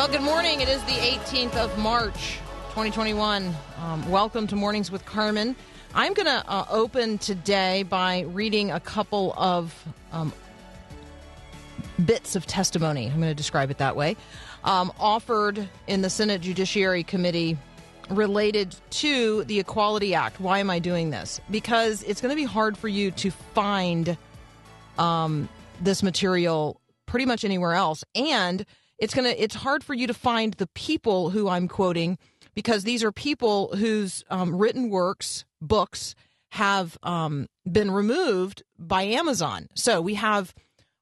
Well, good morning. It is the 18th of March, 2021. Um, welcome to Mornings with Carmen. I'm going to uh, open today by reading a couple of um, bits of testimony. I'm going to describe it that way. Um, offered in the Senate Judiciary Committee related to the Equality Act. Why am I doing this? Because it's going to be hard for you to find um, this material pretty much anywhere else, and it's gonna it's hard for you to find the people who I'm quoting because these are people whose um, written works, books, have um, been removed by Amazon. So we have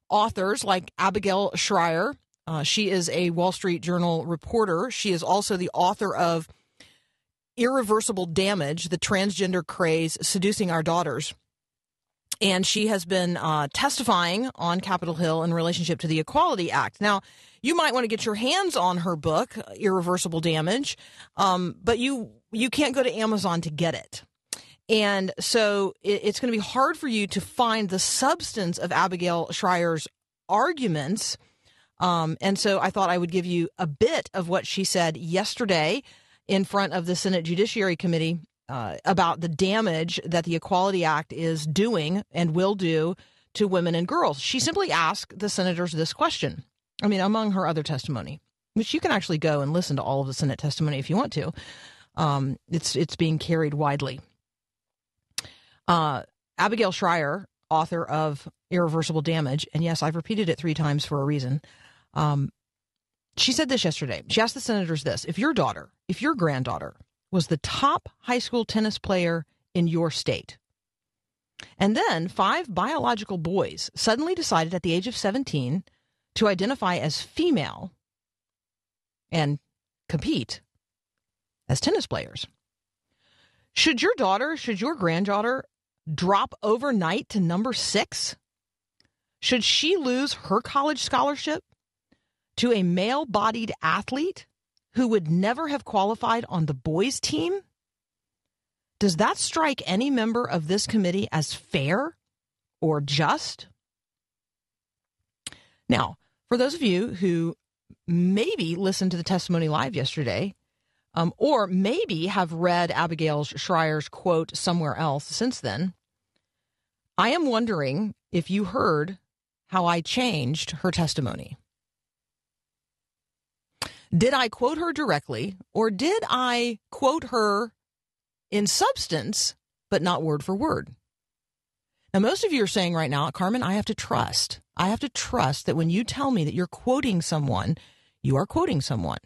authors like Abigail Shrier. Uh, she is a Wall Street Journal reporter. She is also the author of Irreversible Damage, the transgender craze seducing our daughters. And she has been uh, testifying on Capitol Hill in relationship to the Equality Act. Now, you might want to get your hands on her book, Irreversible Damage, um, but you you can't go to Amazon to get it. And so it, it's going to be hard for you to find the substance of Abigail Shrier's arguments. Um, and so I thought I would give you a bit of what she said yesterday in front of the Senate Judiciary Committee uh, about the damage that the Equality Act is doing and will do to women and girls. She simply asked the senators this question. I mean, among her other testimony, which you can actually go and listen to all of the Senate testimony if you want to. Um, it's it's being carried widely. Uh, Abigail Shrier, author of Irreversible Damage, and yes, I've repeated it three times for a reason. Um, she said this yesterday. She asked the senators this: If your daughter, if your granddaughter was the top high school tennis player in your state, and then five biological boys suddenly decided at the age of 17 to identify as female and compete as tennis players. Should your daughter, should your granddaughter drop overnight to number six? Should she lose her college scholarship to a male bodied athlete who would never have qualified on the boys' team? Does that strike any member of this committee as fair or just? Now, for those of you who maybe listened to the testimony live yesterday, um, or maybe have read Abigail Shrier's quote somewhere else since then, I am wondering if you heard how I changed her testimony. Did I quote her directly, or did I quote her in substance, but not word for word? Now, most of you are saying right now, Carmen, I have to trust. I have to trust that when you tell me that you're quoting someone, you are quoting someone.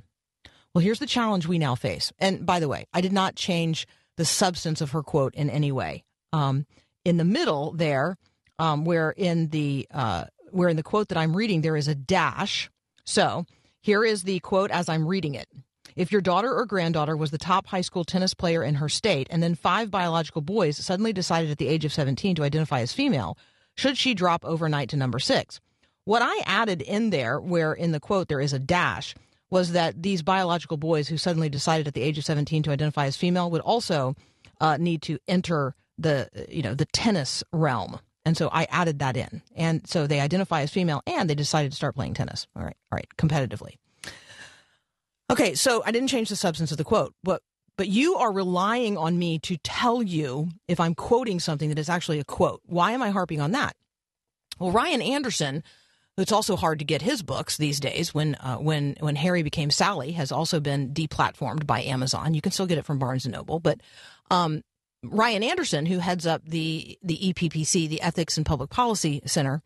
Well, here's the challenge we now face. And by the way, I did not change the substance of her quote in any way. Um, in the middle there, um, where in the uh, where in the quote that I'm reading there is a dash. So here is the quote as I'm reading it. If your daughter or granddaughter was the top high school tennis player in her state, and then five biological boys suddenly decided at the age of 17 to identify as female, should she drop overnight to number six? What I added in there, where in the quote there is a dash, was that these biological boys who suddenly decided at the age of 17 to identify as female would also uh, need to enter the you know the tennis realm and so i added that in and so they identify as female and they decided to start playing tennis all right all right competitively okay so i didn't change the substance of the quote but but you are relying on me to tell you if i'm quoting something that is actually a quote why am i harping on that well ryan anderson it's also hard to get his books these days. When uh, when when Harry became Sally has also been deplatformed by Amazon. You can still get it from Barnes and Noble, but um, Ryan Anderson, who heads up the the EPPC, the Ethics and Public Policy Center,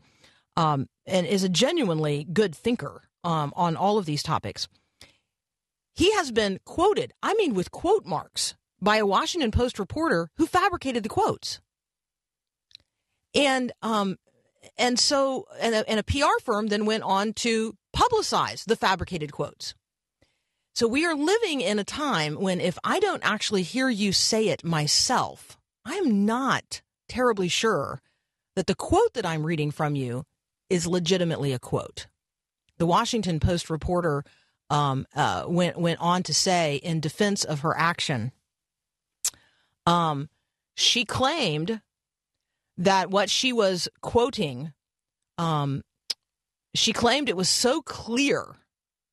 um, and is a genuinely good thinker um, on all of these topics. He has been quoted, I mean, with quote marks, by a Washington Post reporter who fabricated the quotes. And um, and so and a, and a PR firm then went on to publicize the fabricated quotes. So we are living in a time when if I don't actually hear you say it myself, I'm not terribly sure that the quote that I'm reading from you is legitimately a quote. The Washington Post reporter um, uh, went went on to say in defense of her action, um, she claimed that what she was quoting, um, she claimed it was so clear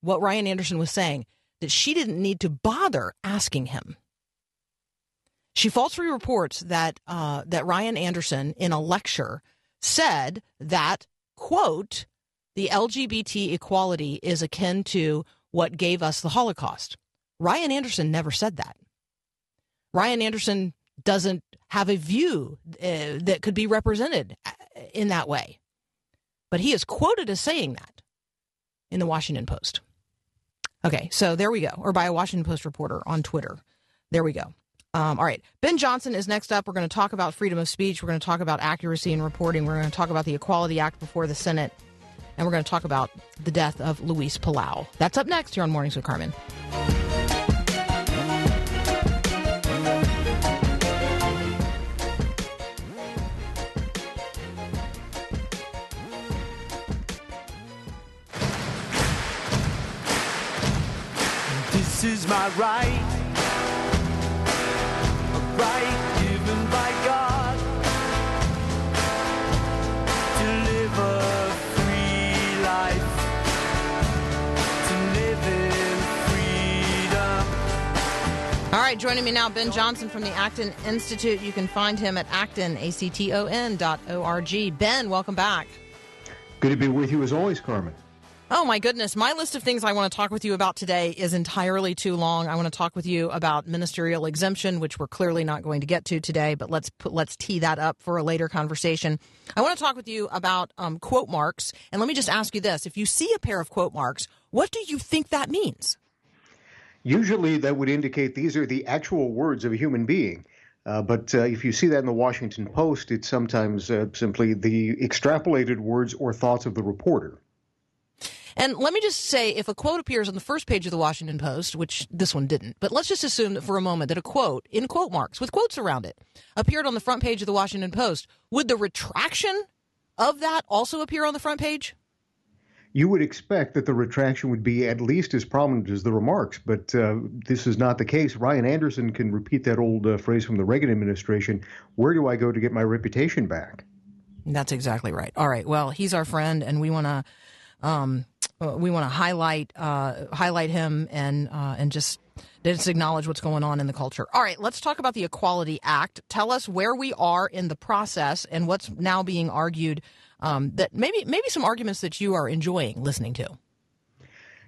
what Ryan Anderson was saying that she didn't need to bother asking him. She falsely reports that uh, that Ryan Anderson in a lecture said that quote the LGBT equality is akin to what gave us the Holocaust. Ryan Anderson never said that. Ryan Anderson doesn't have a view uh, that could be represented uh, in that way. But he is quoted as saying that in the Washington Post. Okay, so there we go, or by a Washington Post reporter on Twitter. There we go. Um, all right, Ben Johnson is next up. We're going to talk about freedom of speech. We're going to talk about accuracy in reporting. We're going to talk about the Equality Act before the Senate. And we're going to talk about the death of Luis Palau. That's up next here on Mornings with Carmen. This is my right, a right given by God to live a free life, to live in freedom. All right, joining me now, Ben Johnson from the Acton Institute. You can find him at acton, A-C-T-O-N dot O-R-G. Ben, welcome back. Good to be with you as always, Carmen. Oh my goodness, my list of things I want to talk with you about today is entirely too long. I want to talk with you about ministerial exemption, which we're clearly not going to get to today, but let's put, let's tee that up for a later conversation. I want to talk with you about um, quote marks, and let me just ask you this: If you see a pair of quote marks, what do you think that means? Usually that would indicate these are the actual words of a human being. Uh, but uh, if you see that in the Washington Post, it's sometimes uh, simply the extrapolated words or thoughts of the reporter. And let me just say, if a quote appears on the first page of the Washington Post, which this one didn't, but let's just assume that for a moment that a quote in quote marks with quotes around it appeared on the front page of the Washington Post, would the retraction of that also appear on the front page? You would expect that the retraction would be at least as prominent as the remarks, but uh, this is not the case. Ryan Anderson can repeat that old uh, phrase from the Reagan administration Where do I go to get my reputation back? That's exactly right. All right. Well, he's our friend, and we want to um, we want to highlight uh, highlight him and uh, and just just acknowledge what's going on in the culture. All right, let's talk about the Equality Act. Tell us where we are in the process and what's now being argued. Um, that maybe maybe some arguments that you are enjoying listening to.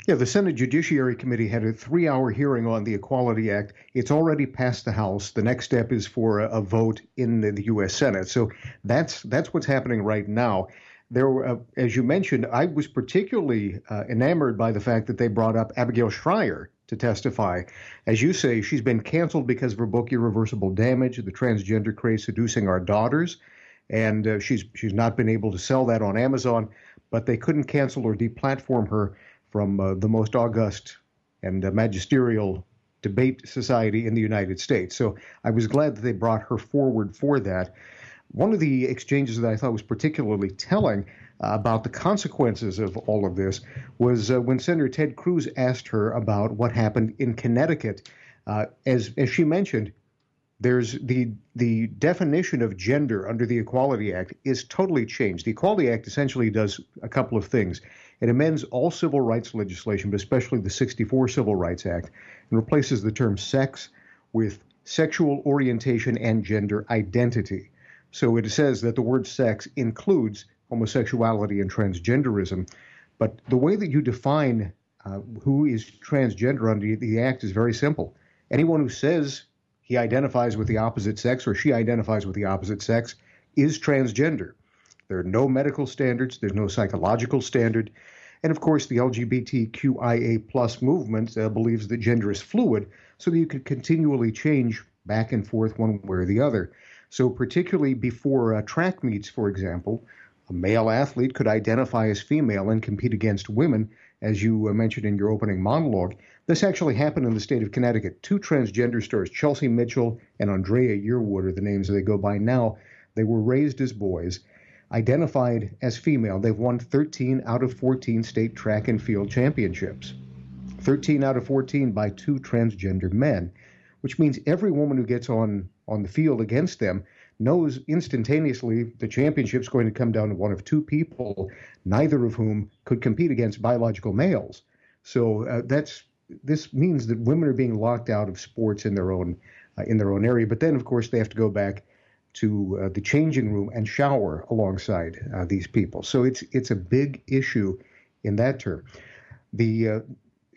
Yeah, the Senate Judiciary Committee had a three hour hearing on the Equality Act. It's already passed the House. The next step is for a, a vote in the, the U.S. Senate. So that's that's what's happening right now. There, were, uh, as you mentioned, I was particularly uh, enamored by the fact that they brought up Abigail Shrier to testify. As you say, she's been canceled because of her book Irreversible Damage, the transgender craze seducing our daughters, and uh, she's she's not been able to sell that on Amazon. But they couldn't cancel or deplatform her from uh, the most august and uh, magisterial debate society in the United States. So I was glad that they brought her forward for that. One of the exchanges that I thought was particularly telling uh, about the consequences of all of this was uh, when Senator Ted Cruz asked her about what happened in Connecticut. Uh, as as she mentioned, there's the the definition of gender under the Equality Act is totally changed. The Equality Act essentially does a couple of things. It amends all civil rights legislation, but especially the 64 Civil Rights Act, and replaces the term sex with sexual orientation and gender identity. So it says that the word sex includes homosexuality and transgenderism, but the way that you define uh, who is transgender under the Act is very simple. Anyone who says he identifies with the opposite sex or she identifies with the opposite sex is transgender. There are no medical standards, there's no psychological standard. And of course, the LGBTQIA plus movement uh, believes that gender is fluid, so that you could continually change back and forth one way or the other. So, particularly before uh, track meets, for example, a male athlete could identify as female and compete against women, as you uh, mentioned in your opening monologue. This actually happened in the state of Connecticut. Two transgender stars, Chelsea Mitchell and Andrea Yearwood, are the names they go by now. They were raised as boys, identified as female. They've won 13 out of 14 state track and field championships. 13 out of 14 by two transgender men, which means every woman who gets on on the field against them knows instantaneously the championship's going to come down to one of two people, neither of whom could compete against biological males. So uh, that's this means that women are being locked out of sports in their own uh, in their own area. But then, of course, they have to go back to uh, the changing room and shower alongside uh, these people. So it's it's a big issue in that term. The uh,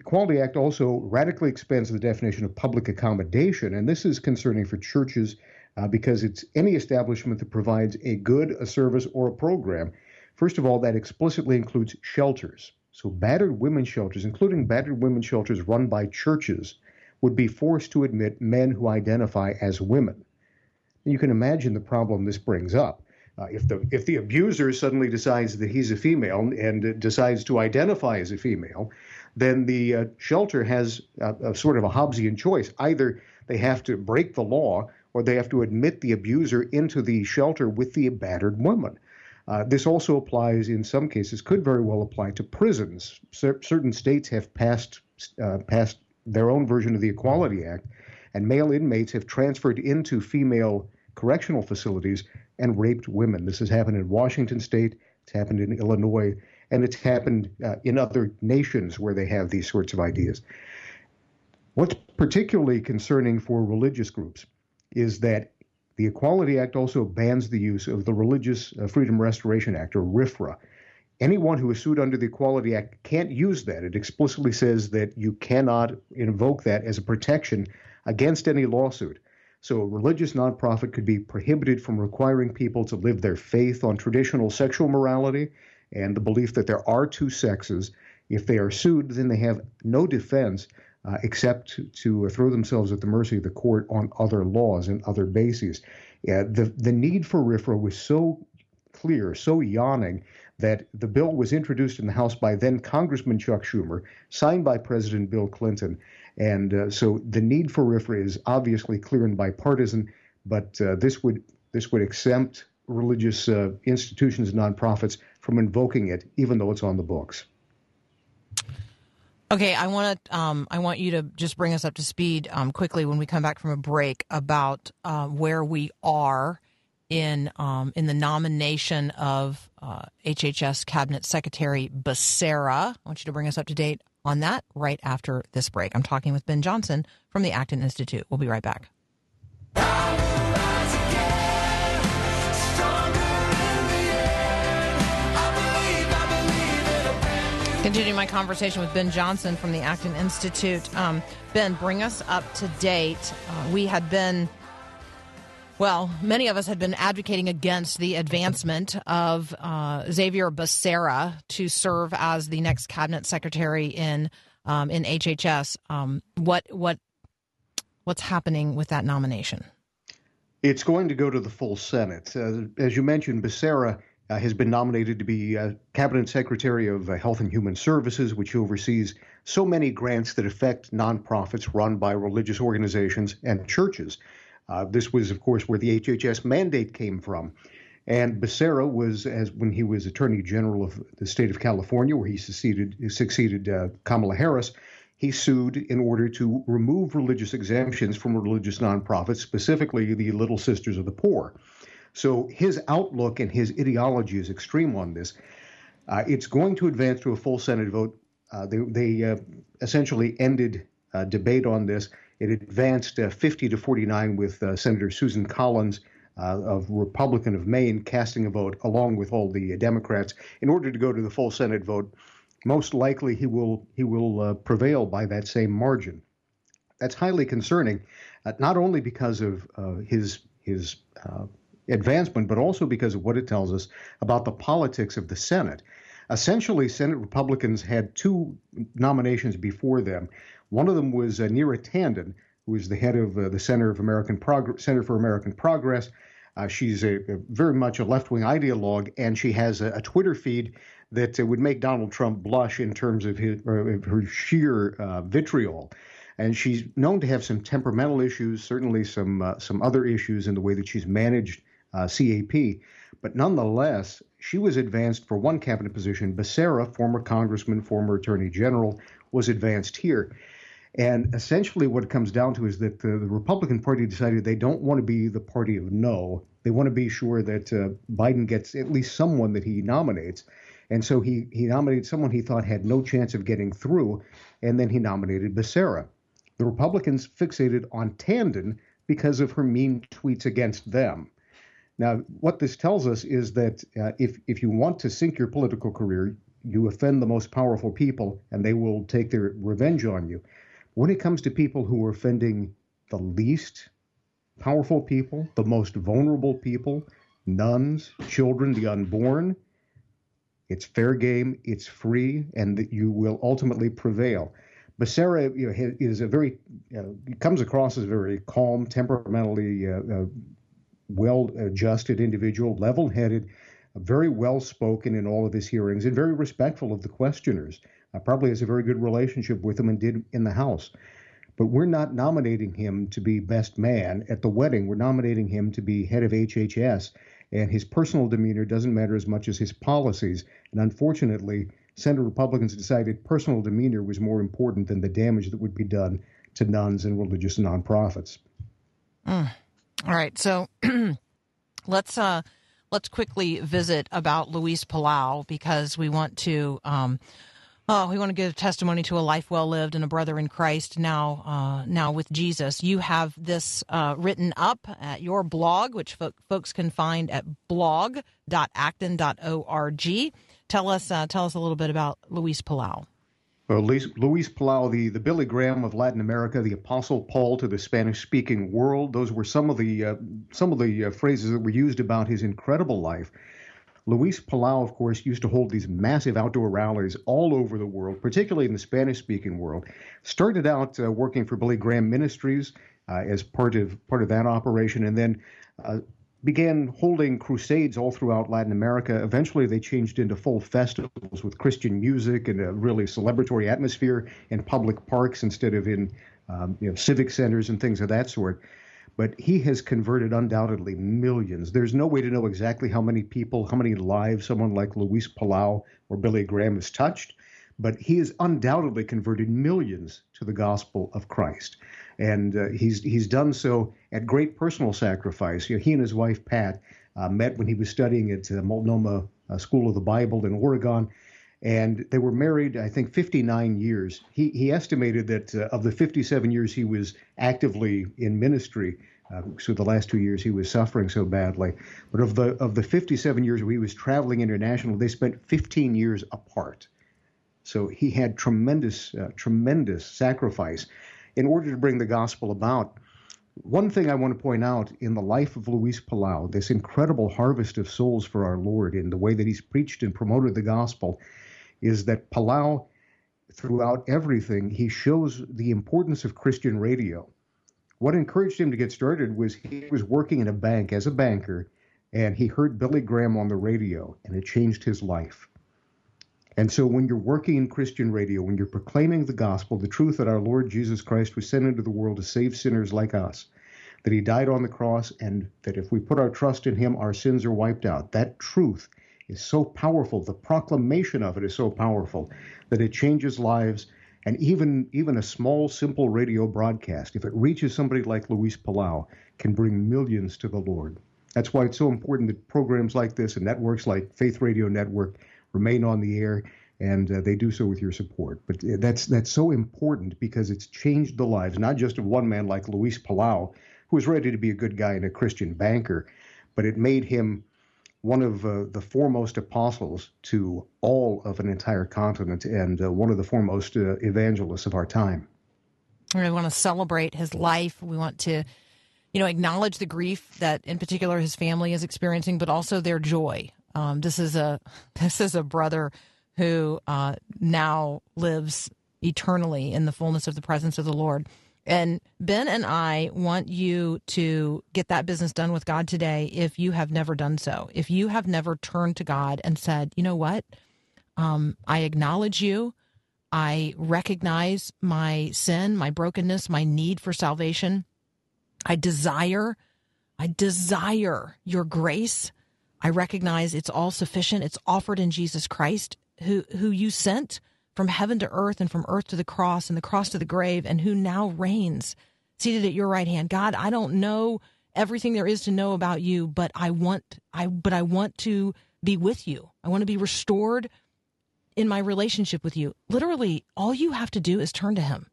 Equality Act also radically expands the definition of public accommodation, and this is concerning for churches uh, because it's any establishment that provides a good, a service, or a program. First of all, that explicitly includes shelters. So, battered women's shelters, including battered women's shelters run by churches, would be forced to admit men who identify as women. You can imagine the problem this brings up. Uh, if the if the abuser suddenly decides that he's a female and uh, decides to identify as a female, then the uh, shelter has a, a sort of a Hobbesian choice. Either they have to break the law, or they have to admit the abuser into the shelter with the battered woman. Uh, this also applies in some cases, could very well apply to prisons. Cer- certain states have passed uh, passed their own version of the Equality Act, and male inmates have transferred into female correctional facilities and raped women. This has happened in Washington State. It's happened in Illinois, and it's happened uh, in other nations where they have these sorts of ideas. What's particularly concerning for religious groups is that the Equality Act also bans the use of the Religious uh, Freedom Restoration Act, or RFRA. Anyone who is sued under the Equality Act can't use that. It explicitly says that you cannot invoke that as a protection against any lawsuit. So, a religious nonprofit could be prohibited from requiring people to live their faith on traditional sexual morality and the belief that there are two sexes. If they are sued, then they have no defense uh, except to, to throw themselves at the mercy of the court on other laws and other bases. Yeah, the, the need for RFRA was so clear, so yawning, that the bill was introduced in the House by then Congressman Chuck Schumer, signed by President Bill Clinton. And uh, so the need for RFRA is obviously clear and bipartisan, but uh, this would this would exempt religious uh, institutions and nonprofits from invoking it, even though it's on the books. Okay, I want to. Um, I want you to just bring us up to speed um, quickly when we come back from a break about uh, where we are in um, in the nomination of uh, HHS Cabinet Secretary Becerra. I want you to bring us up to date on that right after this break. I'm talking with Ben Johnson from the Acton Institute. We'll be right back. Continuing my conversation with Ben Johnson from the Acton Institute. Um, ben, bring us up to date. Uh, we had been, well, many of us had been advocating against the advancement of uh, Xavier Becerra to serve as the next cabinet secretary in um, in HHS. Um, what what what's happening with that nomination? It's going to go to the full Senate. Uh, as you mentioned, Becerra has been nominated to be uh, Cabinet Secretary of uh, Health and Human Services, which oversees so many grants that affect nonprofits run by religious organizations and churches. Uh, this was, of course, where the HHS mandate came from. And Becerra was, as when he was Attorney General of the state of California, where he succeeded, succeeded uh, Kamala Harris, he sued in order to remove religious exemptions from religious nonprofits, specifically the Little Sisters of the Poor. So his outlook and his ideology is extreme on this. Uh, it's going to advance to a full Senate vote. Uh, they they uh, essentially ended uh, debate on this. It advanced uh, 50 to 49 with uh, Senator Susan Collins of Republican of Maine casting a vote along with all the Democrats in order to go to the full Senate vote. Most likely, he will he will prevail by that same margin. That's highly concerning, not only because of his his advancement, but also because of what it tells us about the politics of the Senate. Essentially, Senate Republicans had two nominations before them. One of them was uh, Neera Tanden, who is the head of uh, the Center of American Center for American Progress. Uh, she's a, a very much a left-wing ideologue, and she has a, a Twitter feed that uh, would make Donald Trump blush in terms of his, of her sheer uh, vitriol. And she's known to have some temperamental issues, certainly some uh, some other issues in the way that she's managed uh, CAP. But nonetheless, she was advanced for one cabinet position. Becerra, former congressman, former attorney general, was advanced here. And essentially, what it comes down to is that the, the Republican Party decided they don't want to be the party of no. They want to be sure that uh, Biden gets at least someone that he nominates. And so he, he nominated someone he thought had no chance of getting through, and then he nominated Becerra. The Republicans fixated on Tanden because of her mean tweets against them. Now, what this tells us is that uh, if if you want to sink your political career, you offend the most powerful people, and they will take their revenge on you. When it comes to people who are offending the least powerful people, the most vulnerable people, nuns, children, the unborn, it's fair game, it's free, and that you will ultimately prevail. Becerra you know, is a very uh, comes across as very calm, temperamentally uh, uh, well-adjusted individual, level-headed, very well-spoken in all of his hearings, and very respectful of the questioners. Uh, probably has a very good relationship with them and did in the House. But we're not nominating him to be best man at the wedding. We're nominating him to be head of HHS, and his personal demeanor doesn't matter as much as his policies. And unfortunately, Senate Republicans decided personal demeanor was more important than the damage that would be done to nuns and religious nonprofits. All right, so let's uh, let's quickly visit about Luis Palau because we want to um, oh we want to give testimony to a life well lived and a brother in Christ now uh, now with Jesus. You have this uh, written up at your blog, which fo- folks can find at blog.acton.org. Tell us uh, tell us a little bit about Luis Palau. Uh, Luis, Luis Palau, the, the Billy Graham of Latin America, the Apostle Paul to the Spanish-speaking world. Those were some of the uh, some of the uh, phrases that were used about his incredible life. Luis Palau, of course, used to hold these massive outdoor rallies all over the world, particularly in the Spanish-speaking world. Started out uh, working for Billy Graham Ministries uh, as part of part of that operation, and then uh, began holding crusades all throughout Latin America. Eventually, they changed into full festivals with Christian music and a really celebratory atmosphere in public parks instead of in um, you know, civic centers and things of that sort. But he has converted undoubtedly millions. There's no way to know exactly how many people, how many lives someone like Luis Palau or Billy Graham has touched, but he has undoubtedly converted millions to the gospel of Christ and uh, he's he's done so at great personal sacrifice. You know, he and his wife Pat uh, met when he was studying at uh, Multnomah uh, School of the Bible in Oregon, and they were married, I think, 59 years. He he estimated that uh, of the 57 years he was actively in ministry. Uh, so the last two years he was suffering so badly, but of the of the 57 years he was traveling international, they spent 15 years apart. So he had tremendous, tremendous sacrifice in order to bring the gospel about. One thing I want to point out in the life of Luis Palau, this incredible harvest of souls for our Lord in the way that he's preached and promoted the gospel, is that Palau, throughout everything, he shows the importance of Christian radio. What encouraged him to get started was he was working in a bank as a banker, and he heard Billy Graham on the radio, and it changed his life. And so when you're working in Christian radio, when you're proclaiming the gospel, the truth that our Lord Jesus Christ was sent into the world to save sinners like us, that he died on the cross, and that if we put our trust in him, our sins are wiped out, that truth is so powerful. The proclamation of it is so powerful that it changes lives. And even even a small, simple radio broadcast, if it reaches somebody like Luis Palau, can bring millions to the Lord. That's why it's so important that programs like this and networks like Faith Radio Network remain on the air, and uh, they do so with your support. But uh, that's that's so important because it's changed the lives not just of one man like Luis Palau, who was ready to be a good guy and a Christian banker, but it made him one of uh, the foremost apostles to all of an entire continent and uh, one of the foremost uh, evangelists of our time. We want to celebrate his life. We want to, you know, acknowledge the grief that, in particular, his family is experiencing, but also their joy. Um, this is a this is a brother who uh, now lives eternally in the fullness of the presence of the Lord. And Ben and I want you to get that business done with God today if you have never done so. If you have never turned to God and said, you know what? Um, I acknowledge you. I recognize my sin, my brokenness, my need for salvation. I desire, I desire your grace. I recognize it's all sufficient. It's offered in Jesus Christ, who who you sent from heaven to earth and from earth to the cross and the cross to the grave, and who now reigns seated at your right hand. God, I don't know everything there is to know about you, but I want I but I want to be with you. I want to be restored in my relationship with you. Literally, all you have to do is turn to him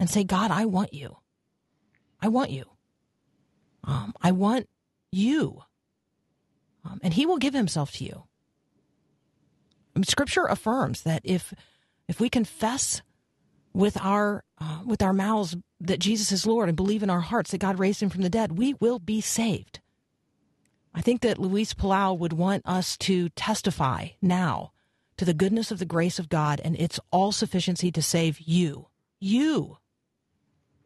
and say, God, I want you. I want you. Um, I want you. Um, and he will give himself to you. Scripture affirms that if if we confess with our uh, with our mouths that Jesus is Lord and believe in our hearts that God raised him from the dead, we will be saved. I think that Luis Palau would want us to testify now to the goodness of the grace of God and its all sufficiency to save you, you,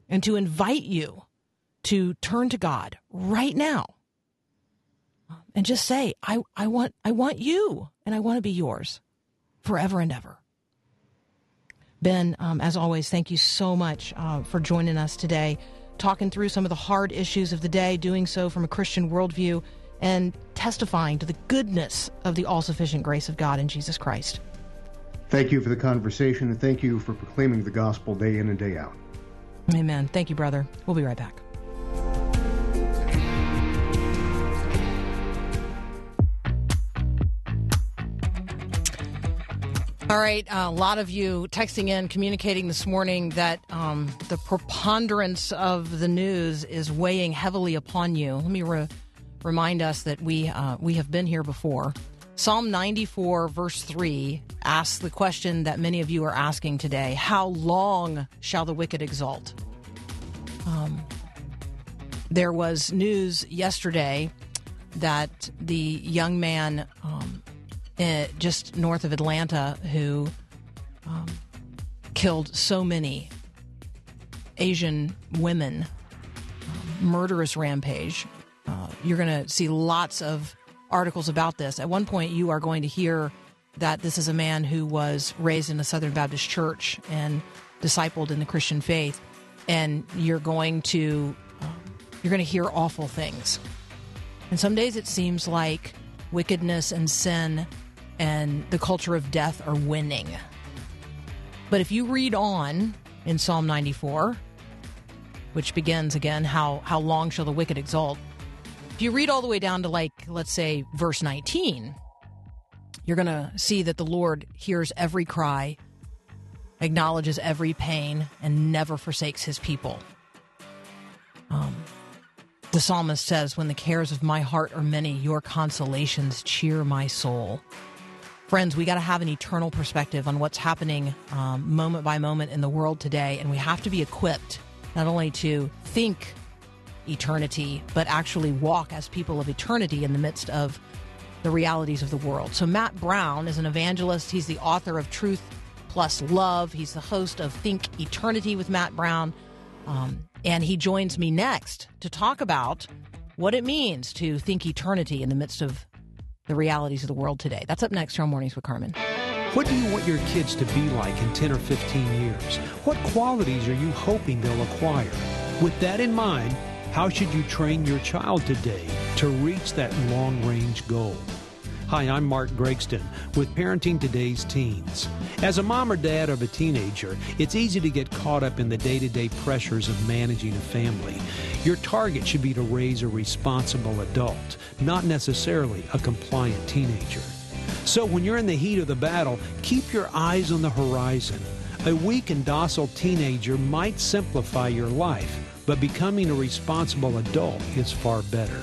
and to invite you to turn to God right now and just say, I, I want I want you and I want to be yours forever and ever. Ben, um, as always, thank you so much uh, for joining us today, talking through some of the hard issues of the day, doing so from a Christian worldview, and testifying to the goodness of the all sufficient grace of God in Jesus Christ. Thank you for the conversation, and thank you for proclaiming the gospel day in and day out. Amen. Thank you, brother. We'll be right back. All right, a lot of you texting in, communicating this morning that um, the preponderance of the news is weighing heavily upon you. Let me re- remind us that we uh, we have been here before. Psalm 94, verse 3, asks the question that many of you are asking today How long shall the wicked exalt? Um, there was news yesterday that the young man um, eh, just north of Atlanta who um, killed so many Asian women, um, murderous rampage. Uh, you're going to see lots of articles about this. At one point, you are going to hear that this is a man who was raised in a Southern Baptist church and discipled in the Christian faith, and you're going to um, you're going to hear awful things. And some days it seems like wickedness and sin and the culture of death are winning. But if you read on in Psalm 94, which begins again, how, how long shall the wicked exalt? If you read all the way down to, like, let's say, verse 19, you're going to see that the Lord hears every cry, acknowledges every pain, and never forsakes his people. Um, the psalmist says, When the cares of my heart are many, your consolations cheer my soul. Friends, we got to have an eternal perspective on what's happening um, moment by moment in the world today, and we have to be equipped not only to think eternity, but actually walk as people of eternity in the midst of the realities of the world. So, Matt Brown is an evangelist. He's the author of Truth Plus Love. He's the host of Think Eternity with Matt Brown. Um, and he joins me next to talk about what it means to think eternity in the midst of the realities of the world today. That's up next on Mornings with Carmen. What do you want your kids to be like in 10 or 15 years? What qualities are you hoping they'll acquire? With that in mind, how should you train your child today to reach that long range goal? Hi, I'm Mark Gregston with Parenting Today's Teens. As a mom or dad of a teenager, it's easy to get caught up in the day to day pressures of managing a family. Your target should be to raise a responsible adult, not necessarily a compliant teenager. So when you're in the heat of the battle, keep your eyes on the horizon. A weak and docile teenager might simplify your life, but becoming a responsible adult is far better.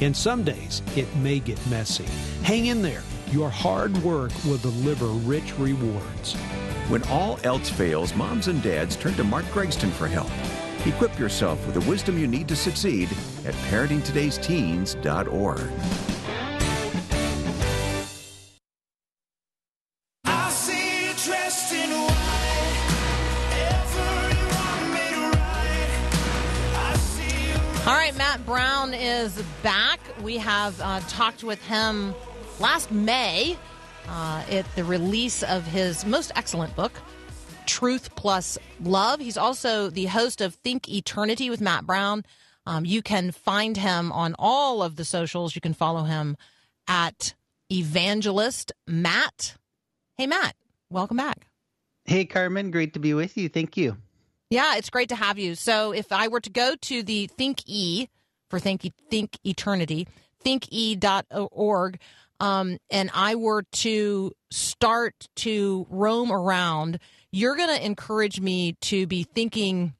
And some days it may get messy. Hang in there. Your hard work will deliver rich rewards. When all else fails, moms and dads turn to Mark Gregston for help. Equip yourself with the wisdom you need to succeed at parentingtodaysteens.org. All right, Matt Brown is back we have uh, talked with him last May uh, at the release of his most excellent book, Truth Plus Love. He's also the host of Think Eternity with Matt Brown. Um, you can find him on all of the socials. You can follow him at Evangelist Matt. Hey, Matt, welcome back. Hey, Carmen, great to be with you. Thank you. Yeah, it's great to have you. So, if I were to go to the Think E for Think Think Eternity, thinke.org, um, and I were to start to roam around, you're going to encourage me to be thinking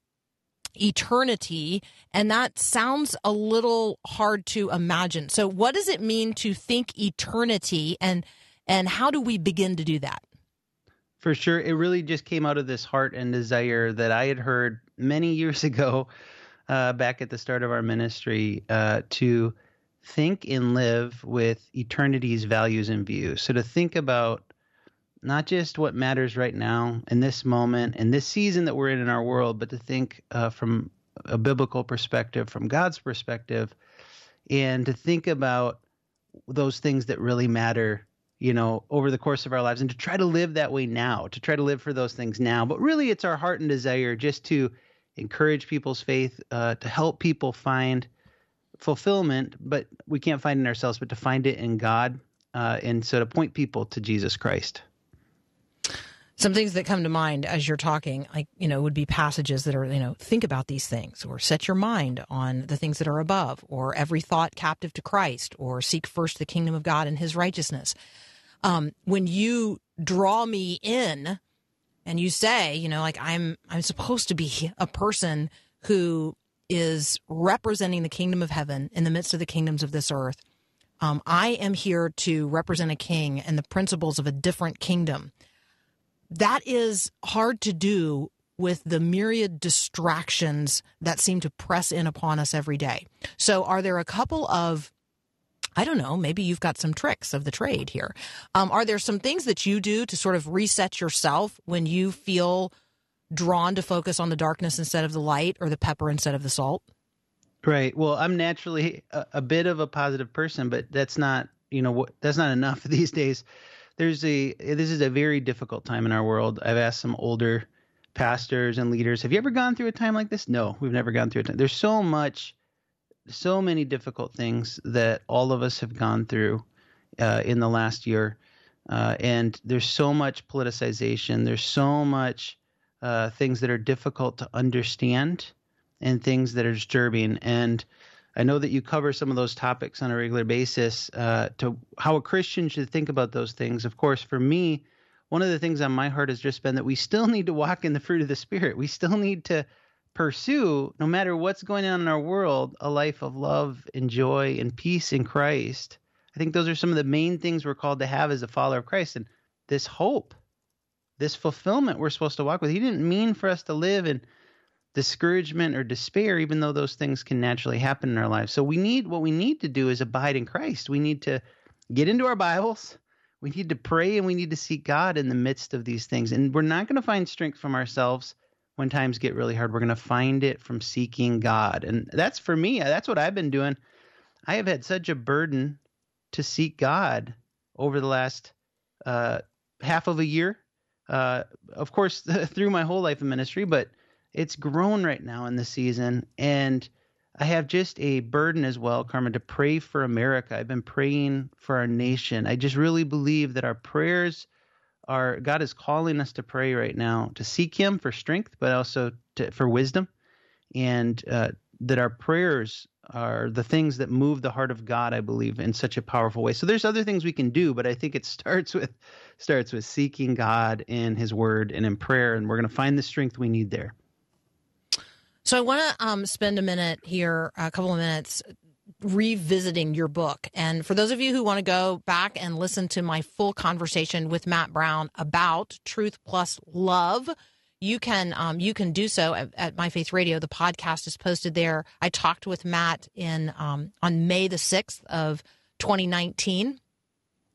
eternity, and that sounds a little hard to imagine. So, what does it mean to think eternity, and and how do we begin to do that? For sure. It really just came out of this heart and desire that I had heard many years ago, uh, back at the start of our ministry, uh, to think and live with eternity's values in view. So to think about not just what matters right now in this moment, in this season that we're in in our world, but to think uh, from a biblical perspective, from God's perspective, and to think about those things that really matter you know, over the course of our lives and to try to live that way now, to try to live for those things now. But really, it's our heart and desire just to encourage people's faith, uh, to help people find fulfillment, but we can't find it in ourselves, but to find it in God. Uh, and so to point people to Jesus Christ. Some things that come to mind as you're talking, like, you know, would be passages that are, you know, think about these things or set your mind on the things that are above or every thought captive to Christ or seek first the kingdom of God and his righteousness. Um, when you draw me in and you say, you know, like I'm, I'm supposed to be a person who is representing the kingdom of heaven in the midst of the kingdoms of this earth. Um, I am here to represent a king and the principles of a different kingdom that is hard to do with the myriad distractions that seem to press in upon us every day. So, are there a couple of I don't know, maybe you've got some tricks of the trade here. Um, are there some things that you do to sort of reset yourself when you feel drawn to focus on the darkness instead of the light or the pepper instead of the salt? Right. Well, I'm naturally a, a bit of a positive person, but that's not, you know, what that's not enough these days there's a this is a very difficult time in our world. I've asked some older pastors and leaders, have you ever gone through a time like this? No, we've never gone through a time. There's so much, so many difficult things that all of us have gone through uh, in the last year, uh, and there's so much politicization. There's so much uh, things that are difficult to understand, and things that are disturbing. And I know that you cover some of those topics on a regular basis uh, to how a Christian should think about those things. Of course, for me, one of the things on my heart has just been that we still need to walk in the fruit of the Spirit. We still need to pursue, no matter what's going on in our world, a life of love and joy and peace in Christ. I think those are some of the main things we're called to have as a follower of Christ. And this hope, this fulfillment we're supposed to walk with. He didn't mean for us to live in discouragement or despair, even though those things can naturally happen in our lives. So we need what we need to do is abide in Christ. We need to get into our Bibles. We need to pray and we need to seek God in the midst of these things. And we're not going to find strength from ourselves when times get really hard. We're going to find it from seeking God. And that's for me, that's what I've been doing. I have had such a burden to seek God over the last uh, half of a year. Uh, of course, through my whole life in ministry, but it's grown right now in the season and I have just a burden as well, Carmen, to pray for America. I've been praying for our nation. I just really believe that our prayers are God is calling us to pray right now to seek Him for strength, but also to, for wisdom, and uh, that our prayers are the things that move the heart of God. I believe in such a powerful way. So there's other things we can do, but I think it starts with starts with seeking God in His Word and in prayer, and we're going to find the strength we need there. So I want to um, spend a minute here, a couple of minutes, revisiting your book. And for those of you who want to go back and listen to my full conversation with Matt Brown about Truth Plus Love, you can um, you can do so at, at, My Faith Radio. The podcast is posted there. I talked with Matt in um, on May the sixth of 2019.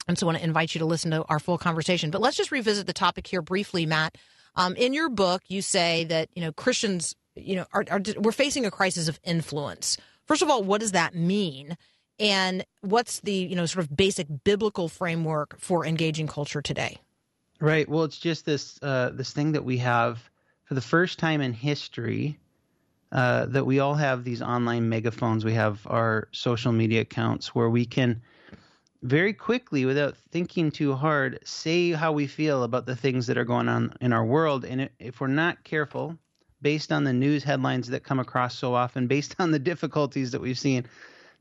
And so I want to invite you to listen to our full conversation. But let's just revisit the topic here briefly, Matt. Um, in your book, you say that you know Christians you know, are, are, we're facing a crisis of influence First of all, what does that mean? And what's the, you know, sort of basic biblical framework for engaging culture today? Right. Well, it's just this uh, this thing that we have for the first time in history uh, that we all have these online megaphones. We have our social media accounts where we can very quickly, without thinking too hard, say how we feel about the things that are going on in our world. And if we're not careful, based on the news headlines that come across so often, based on the difficulties that we've seen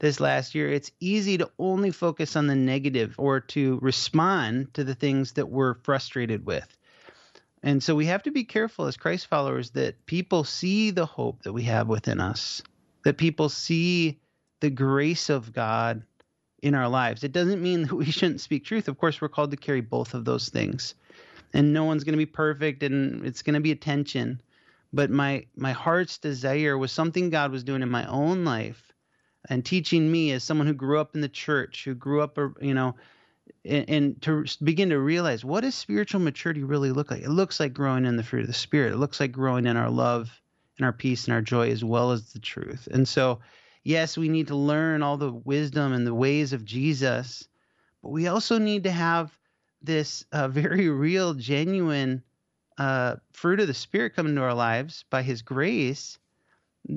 this last year, it's easy to only focus on the negative or to respond to the things that we're frustrated with. And so we have to be careful as Christ followers that people see the hope that we have within us, that people see the grace of God in our lives. It doesn't mean that we shouldn't speak truth. Of course, we're called to carry both of those things. And no one's going to be perfect and it's going to be a tension. But my my heart's desire was something God was doing in my own life and teaching me as someone who grew up in the church, who grew up, you know, and, and to begin to realize what does spiritual maturity really look like? It looks like growing in the fruit of the spirit. It looks like growing in our love and our peace and our joy as well as the truth. And so, yes, we need to learn all the wisdom and the ways of Jesus, but we also need to have this uh, very real, genuine uh, fruit of the spirit come into our lives by His grace.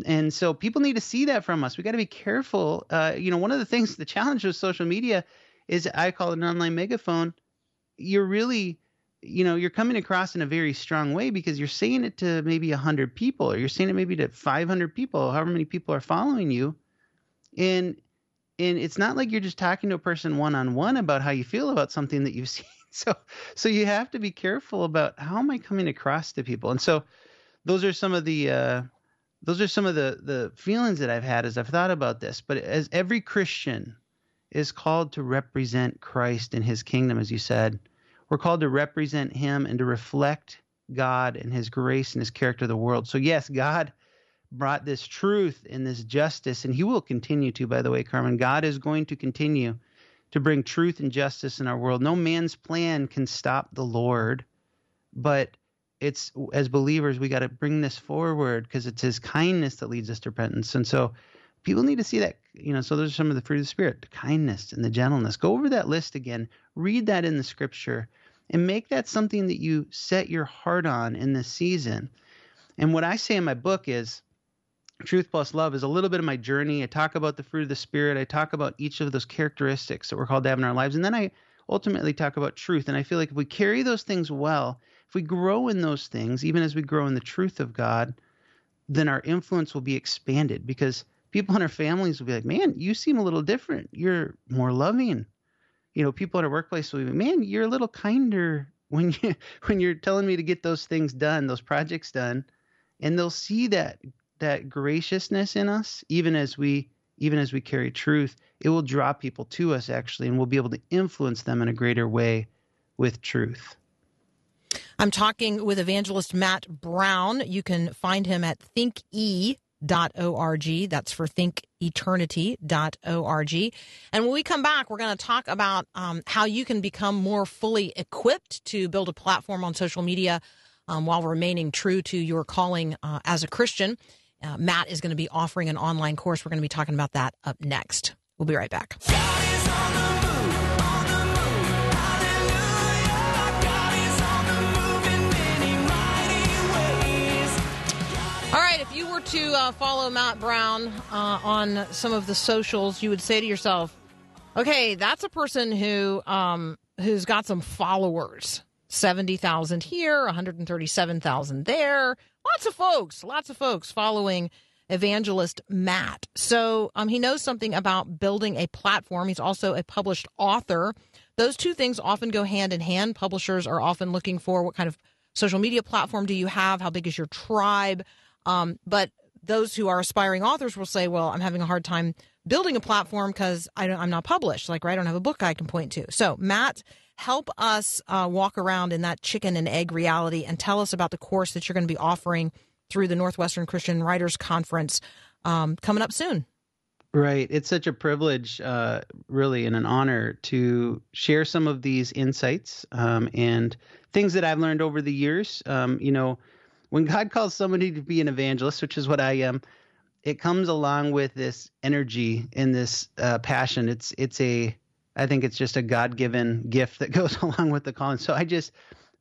And so people need to see that from us. We got to be careful. Uh, you know, one of the things, the challenge with social media is I call it an online megaphone. You're really, you know, you're coming across in a very strong way because you're saying it to maybe 100 people or you're saying it maybe to 500 people, however many people are following you. And and it's not like you're just talking to a person one on one about how you feel about something that you've seen. So so you have to be careful about how am I coming across to people. And so those are some of the uh, those are some of the the feelings that I've had as I've thought about this. But as every Christian is called to represent Christ and his kingdom, as you said, we're called to represent him and to reflect God and his grace and his character to the world. So yes, God brought this truth and this justice, and he will continue to, by the way, Carmen. God is going to continue to bring truth and justice in our world. No man's plan can stop the Lord, but it's as believers we got to bring this forward because it's his kindness that leads us to repentance. And so people need to see that you know so those are some of the fruit of the spirit the kindness and the gentleness. Go over that list again read that in the scripture and make that something that you set your heart on in this season. And what i say in my book is truth plus love is a little bit of my journey. I talk about the fruit of the spirit. I talk about each of those characteristics that we're called to have in our lives. And then i ultimately talk about truth. And i feel like if we carry those things well if we grow in those things, even as we grow in the truth of God, then our influence will be expanded because people in our families will be like, man, you seem a little different. You're more loving. You know, people at our workplace will be, man, you're a little kinder when you when you're telling me to get those things done, those projects done, and they'll see that that graciousness in us, even as we even as we carry truth, it will draw people to us actually, and we'll be able to influence them in a greater way with truth. I'm talking with evangelist Matt Brown. You can find him at thinke.org. That's for thinketernity.org. And when we come back, we're going to talk about um, how you can become more fully equipped to build a platform on social media um, while remaining true to your calling uh, as a Christian. Uh, Matt is going to be offering an online course. We're going to be talking about that up next. We'll be right back. All right, if you were to uh, follow Matt Brown uh, on some of the socials, you would say to yourself, "Okay, that's a person who um, who's got some followers. Seventy thousand here, one hundred and thirty-seven thousand there. Lots of folks, lots of folks following evangelist Matt. So um, he knows something about building a platform. He's also a published author. Those two things often go hand in hand. Publishers are often looking for what kind of social media platform do you have? How big is your tribe? Um, but those who are aspiring authors will say, well, I'm having a hard time building a platform because I'm not published. Like, right, I don't have a book I can point to. So, Matt, help us uh, walk around in that chicken and egg reality and tell us about the course that you're going to be offering through the Northwestern Christian Writers Conference um, coming up soon. Right. It's such a privilege, uh, really, and an honor to share some of these insights um, and things that I've learned over the years. Um, you know, when God calls somebody to be an evangelist, which is what I am, it comes along with this energy and this uh, passion. It's it's a I think it's just a God given gift that goes along with the calling. So I just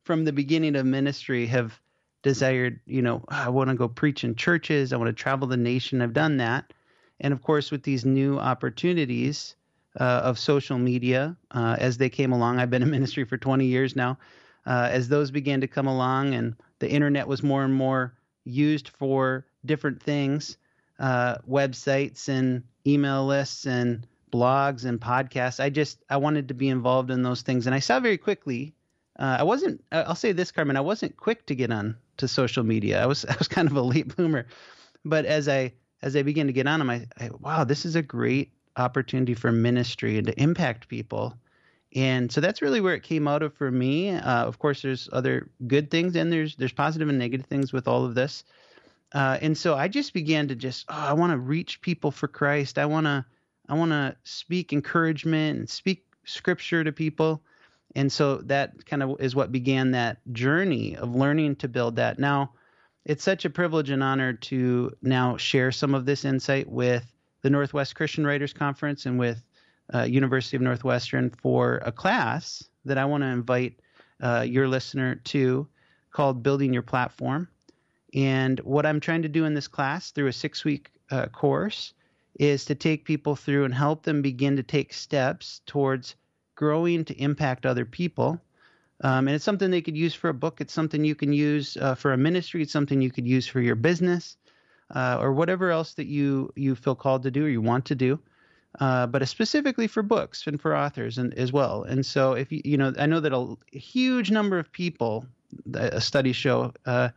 from the beginning of ministry have desired, you know, I want to go preach in churches. I want to travel the nation. I've done that, and of course with these new opportunities uh, of social media uh, as they came along. I've been in ministry for 20 years now. Uh, as those began to come along, and the internet was more and more used for different things uh, websites and email lists and blogs and podcasts. I just I wanted to be involved in those things, and I saw very quickly. Uh, I wasn't. I'll say this, Carmen. I wasn't quick to get on to social media. I was I was kind of a late bloomer, but as I as I began to get on them, I, I wow, this is a great opportunity for ministry and to impact people. And so that's really where it came out of for me. Uh, of course, there's other good things and there's there's positive and negative things with all of this. Uh, and so I just began to just, oh, I want to reach people for Christ. I want to, I want to speak encouragement and speak scripture to people. And so that kind of is what began that journey of learning to build that. Now, it's such a privilege and honor to now share some of this insight with the Northwest Christian Writers Conference and with uh, University of Northwestern for a class that I want to invite uh, your listener to called Building Your Platform. And what I'm trying to do in this class through a six week uh, course is to take people through and help them begin to take steps towards growing to impact other people. Um, and it's something they could use for a book. It's something you can use uh, for a ministry. It's something you could use for your business uh, or whatever else that you, you feel called to do or you want to do. Uh, but specifically for books and for authors and as well. And so if you, you know, I know that a, huge number of people, a study show, uh,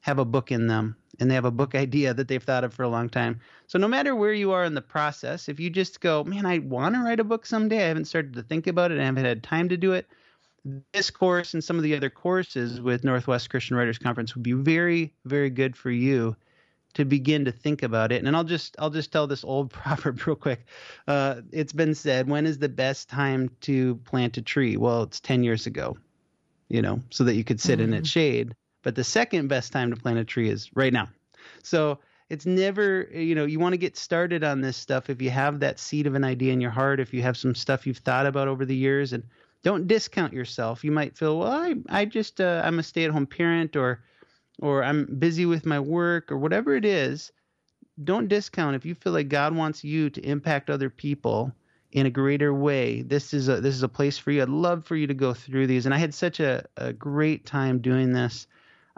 have a book in them and they have a book idea that they've thought of for a long time. So no matter where you are in the process, if you just go, man, I want to write a book someday, I haven't started to think about it, I haven't had time to do it. This course and some of the other courses with Northwest Christian Writers Conference would be very, very good for you to begin to think about it. And I'll just I'll just tell this old proverb real quick. Uh, it's been said, when is the best time to plant a tree? Well, it's ten years ago, you know, so that you could sit in its shade. But the second best time to plant a tree is right now. So it's never, you know, you want to get started on this stuff if you have that seed of an idea in your heart, if you have some stuff you've thought about over the years, and don't discount yourself. You might feel, well, I, I just, uh, I'm a stay-at-home parent, or, or I'm busy with my work, or whatever it is. Don't discount if you feel like God wants you to impact other people in a greater way. This is a this is a place for you. I'd love for you to go through these, and I had such a, a great time doing this.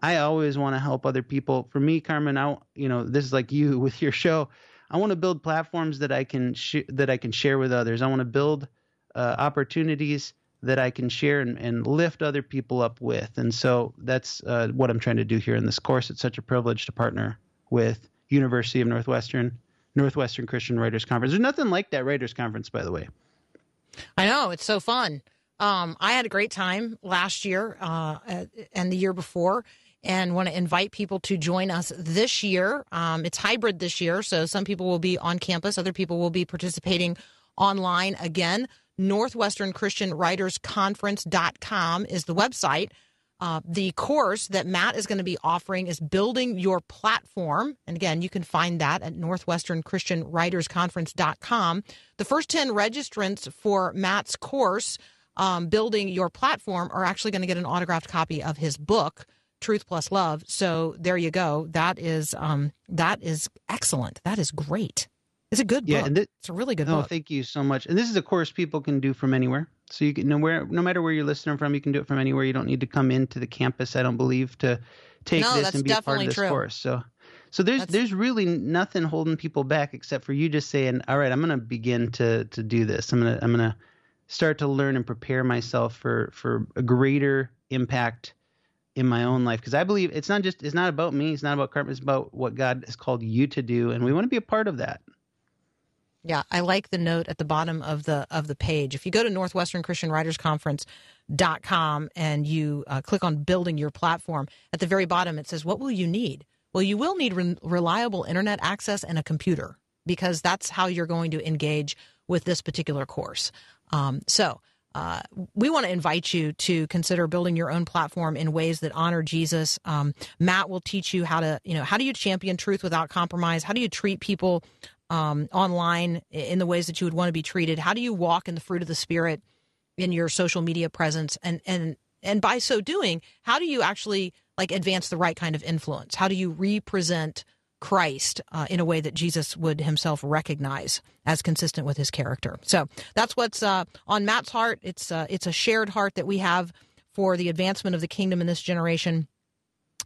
I always want to help other people. For me, Carmen, I you know this is like you with your show. I want to build platforms that I can sh- that I can share with others. I want to build uh, opportunities that I can share and, and lift other people up with. And so that's uh, what I'm trying to do here in this course. It's such a privilege to partner with University of Northwestern, Northwestern Christian Writers Conference. There's nothing like that Writers Conference, by the way. I know it's so fun. Um, I had a great time last year uh, and the year before, and want to invite people to join us this year. Um, it's hybrid this year, so some people will be on campus, other people will be participating online again. Northwestern Christian Writers Conference.com is the website. Uh, the course that Matt is going to be offering is Building Your Platform. And again, you can find that at Northwestern Christian Writers Conference.com. The first 10 registrants for Matt's course, um, Building Your Platform, are actually going to get an autographed copy of his book. Truth plus love. So there you go. That is um, that is excellent. That is great. It's a good book. Yeah, and thi- it's a really good Oh, book. thank you so much. And this is a course people can do from anywhere. So you can no where no matter where you're listening from, you can do it from anywhere. You don't need to come into the campus, I don't believe, to take No, this and be a part of this true. course. So so there's That's- there's really nothing holding people back except for you just saying, All right, I'm gonna begin to to do this. I'm gonna I'm gonna start to learn and prepare myself for for a greater impact in my own life because I believe it's not just it's not about me, it's not about Carmen, it's about what God has called you to do, and we want to be a part of that. Yeah, I like the note at the bottom of the of the page. If you go to Northwestern Christian Writers Conference.com and you uh, click on building your platform, at the very bottom it says, What will you need? Well, you will need re- reliable internet access and a computer because that's how you're going to engage with this particular course. Um, so, uh, we want to invite you to consider building your own platform in ways that honor Jesus. Um, Matt will teach you how to, you know, how do you champion truth without compromise? How do you treat people um, online in the ways that you would want to be treated? How do you walk in the fruit of the Spirit in your social media presence? And and and by so doing, how do you actually like advance the right kind of influence? How do you represent Christ uh, in a way that Jesus would himself recognize as consistent with his character. So that's what's uh, on Matt's heart. It's uh, it's a shared heart that we have for the advancement of the kingdom in this generation.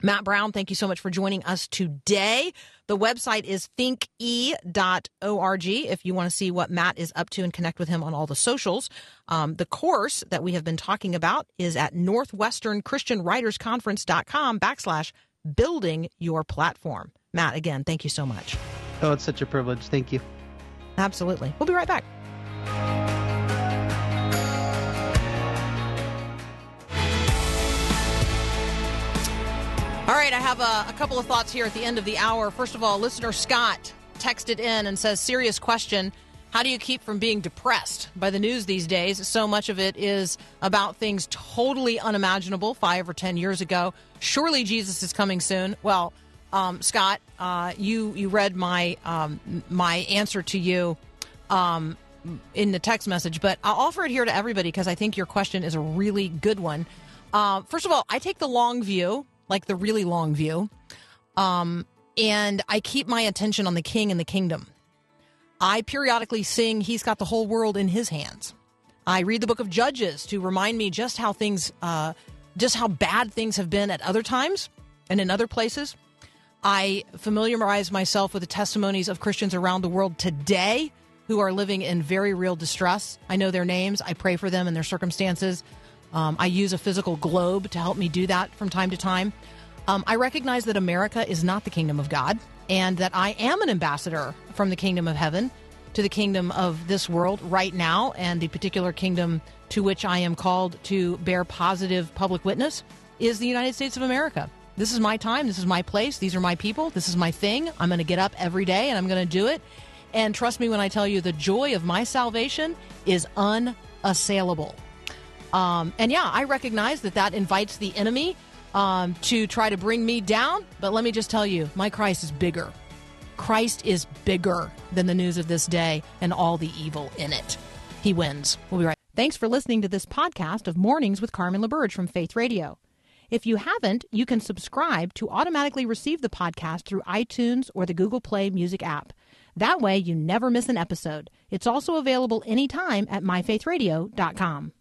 Matt Brown, thank you so much for joining us today. The website is thinke.org if you want to see what Matt is up to and connect with him on all the socials. Um, the course that we have been talking about is at northwesternchristianwritersconference.com backslash building your platform. Matt, again, thank you so much. Oh, it's such a privilege. Thank you. Absolutely. We'll be right back. All right, I have a, a, couple of thoughts here at the end of the hour. First of all, listener Scott texted in and says, Serious question. How do you keep from being depressed by the news these days? So much of it is about things totally unimaginable five or ten years ago. Surely Jesus is coming soon. Well, um, Scott, uh, you you read my um, my answer to you um, in the text message, but I'll offer it here to everybody because I think your question is a really good one. Uh, first of all, I take the long view, like the really long view, um, and I keep my attention on the King and the kingdom. I periodically sing "He's Got the Whole World in His Hands." I read the Book of Judges to remind me just how things, uh, just how bad things have been at other times and in other places. I familiarize myself with the testimonies of Christians around the world today who are living in very real distress. I know their names. I pray for them and their circumstances. Um, I use a physical globe to help me do that from time to time. Um, I recognize that America is not the kingdom of God and that I am an ambassador from the kingdom of heaven to the kingdom of this world right now and the particular kingdom to which I am called to bear positive public witness is the United States of America. This is my time. This is my place. These are my people. This is my thing. I'm going to get up every day and I'm going to do it. And trust me when I tell you, the joy of my salvation is unassailable. Um, and yeah, I recognize that that invites the enemy um, to try to bring me down. But let me just tell you, my Christ is bigger. Christ is bigger than the news of this day and all the evil in it. He wins. We'll be right. Thanks for listening to this podcast of Mornings with Carmen LaBerge from Faith Radio. If you haven't, you can subscribe to automatically receive the podcast through iTunes or the Google Play Music app. That way, you never miss an episode. It's also available anytime at myfaithradio.com.